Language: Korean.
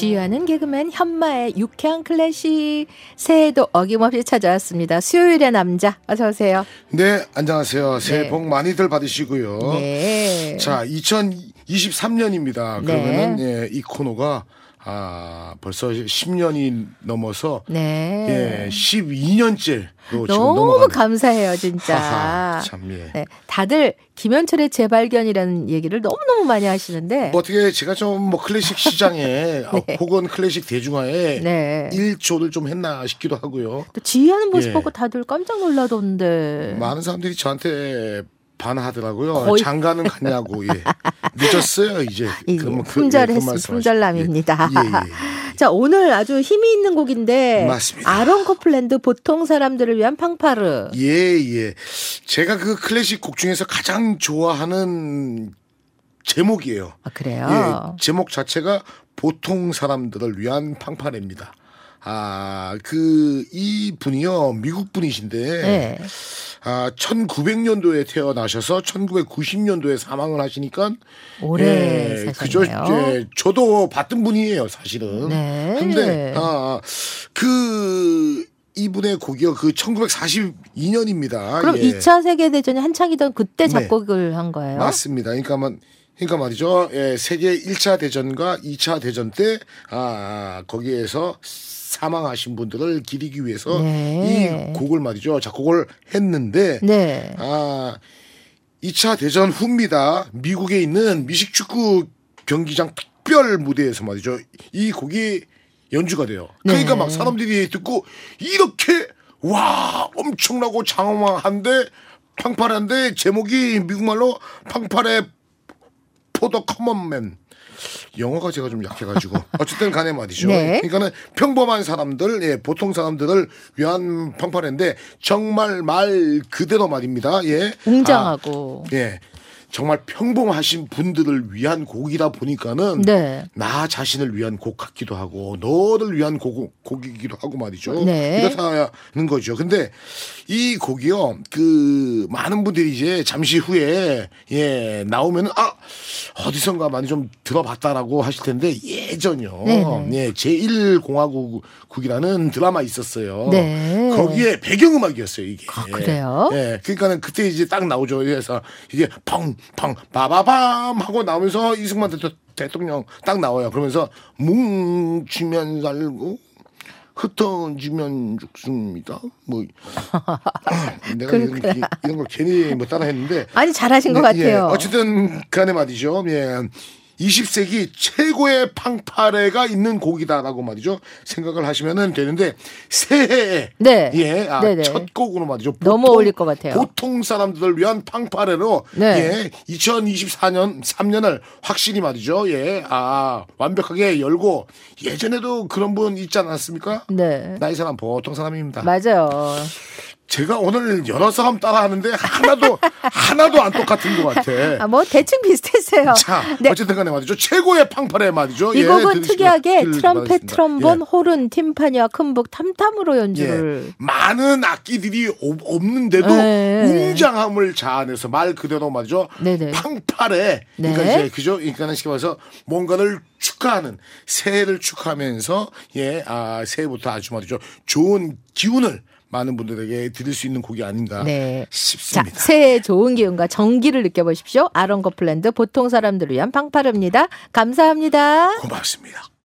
지휘하는 개그맨 현마의 유쾌한 클래식 새해도 어김없이 찾아왔습니다. 수요일의 남자 어서 오세요. 네, 안녕하세요. 새해 네. 복 많이들 받으시고요. 네. 자, 2023년입니다. 네. 그러면은 예, 이 코너가 아, 벌써 10년이 넘어서 네. 예, 12년째로 지금 너무 넘어가네요. 감사해요, 진짜. 하하, 참 예. 네, 다들 김현철의 재발견이라는 얘기를 너무너무 많이 하시는데 뭐 어떻게 제가 좀 뭐 클래식 시장에 어, 혹은 클래식 대중화에 네. 일조를 좀 했나 싶기도 하고요. 또 지휘하는 모습 예. 보고 다들 깜짝 놀라던데. 많은 사람들이 저한테 반하더라고요. 거의- 장가는 갔냐고. 예. 늦었어요 이제. 이 그러면 그- 품절했 예, 그음 말씀하시죠. 품절남입니다. 예, 예, 예. 자 오늘 아주 힘이 있는 곡인데 맞습니다. 아론 커플랜드 보통 사람들을 위한 팡파르. 예, 예. 제가 그 클래식 곡 중에서 가장 좋아하는 제목이에요. 아 그래요. 예, 제목 자체가 보통 사람들을 위한 팡파레입니다. 아, 그, 이 분이요, 미국 분이신데, 네. 아, 1900년도에 태어나셔서 1990년도에 사망을 하시니까, 오래 예, 그저, 사셨네요. 예, 저도 봤던 분이에요, 사실은. 네. 근데, 아, 그, 이분의 곡이요, 그 1942년입니다. 그럼 예. 2차 세계 대전이 한창이던 그때 네. 작곡을 한 거예요? 맞습니다. 그러니까 만 그러니까 말이죠. 예, 세계 1차 대전과 2차 대전 때 아, 거기에서 사망하신 분들을 기리기 위해서 네. 이 곡을 말이죠. 작곡을 했는데 네. 아, 2차 대전 후입니다. 미국에 있는 미식축구 경기장 특별 무대에서 말이죠. 이 곡이 연주가 돼요. 그러니까 네. 막 사람들이 듣고 이렇게 와 엄청나고 장황한데 팡파레한데 제목이 미국말로 팡파레 포더 커먼맨 영어가 제가 좀 약해가지고 어쨌든 간에 말이죠. 네. 그러니까는 평범한 사람들, 예, 보통 사람들을 위한 팡파레인데 정말 말 그대로 말입니다. 예, 웅장하고. 아, 예, 정말 평범하신 분들을 위한 곡이다 보니까는 네. 나 자신을 위한 곡 같기도 하고 너를 위한 곡, 곡이기도 하고 말이죠. 네. 이렇다는 거죠. 근데 이 곡이요. 그 많은 분들이 이제 잠시 후에 예, 나오면은 아, 어디선가 많이 좀 들어봤다라고 하실 텐데 예전요. 네네. 예, 제1공화국이라는 드라마 있었어요. 네. 거기에 배경음악이었어요, 이게. 아, 그래요? 예. 그러니까는 그때 이제 딱 나오죠. 그래서 이게 펑펑 바바밤 하고 나오면서 이승만 대- 대통령 딱 나와요. 그러면서 뭉치면 살고 흩어지면 죽습니다. 뭐 내가 이런. 이런 걸 괜히 뭐 따라했는데 아니 잘하신 것 네, 예. 같아요. 어쨌든 간에 말이죠. 예. 20세기 최고의 팡파레가 있는 곡이다라고 말이죠. 생각을 하시면 되는데 새해에 네. 예, 아, 네네. 첫 곡으로 말이죠. 너무 어울릴 것 같아요. 보통 사람들을 위한 팡파레로 네. 예, 2024년 3년을 확실히 말이죠. 예, 아 완벽하게 열고 예전에도 그런 분 있지 않았습니까? 네. 나이 사람 보통 사람입니다. 맞아요. 제가 오늘 여러 사람 따라하는데 하나도 하나도 안 똑같은 것 같아. 아, 뭐 대충 비슷했어요. 자, 네. 어쨌든 간에 말이죠. 최고의 팡파레 말이죠. 이 예, 곡은 특이하게 트럼펫. 트럼본, 예. 호른, 팀파니와 큰북, 탐탐으로 연주를 예. 많은 악기들이 없- 없는데도 네. 웅장함을 자아내서 말 그대로 말이죠. 네네. 팡파레. 그러니까 네. 이제 그죠? 그러니까 쉽게 말해서 뭔가를 축하하는 새해를 축하하면서 예, 아, 새해부터 아주 말이죠. 좋은 기운을 많은 분들에게 드릴 수 있는 곡이 아닌가 네. 자, 싶습니다. 새해 좋은 기운과 정기를 느껴보십시오. 아론 거플랜드 보통 사람들을 위한 팡파르입니다. 감사합니다. 고맙습니다.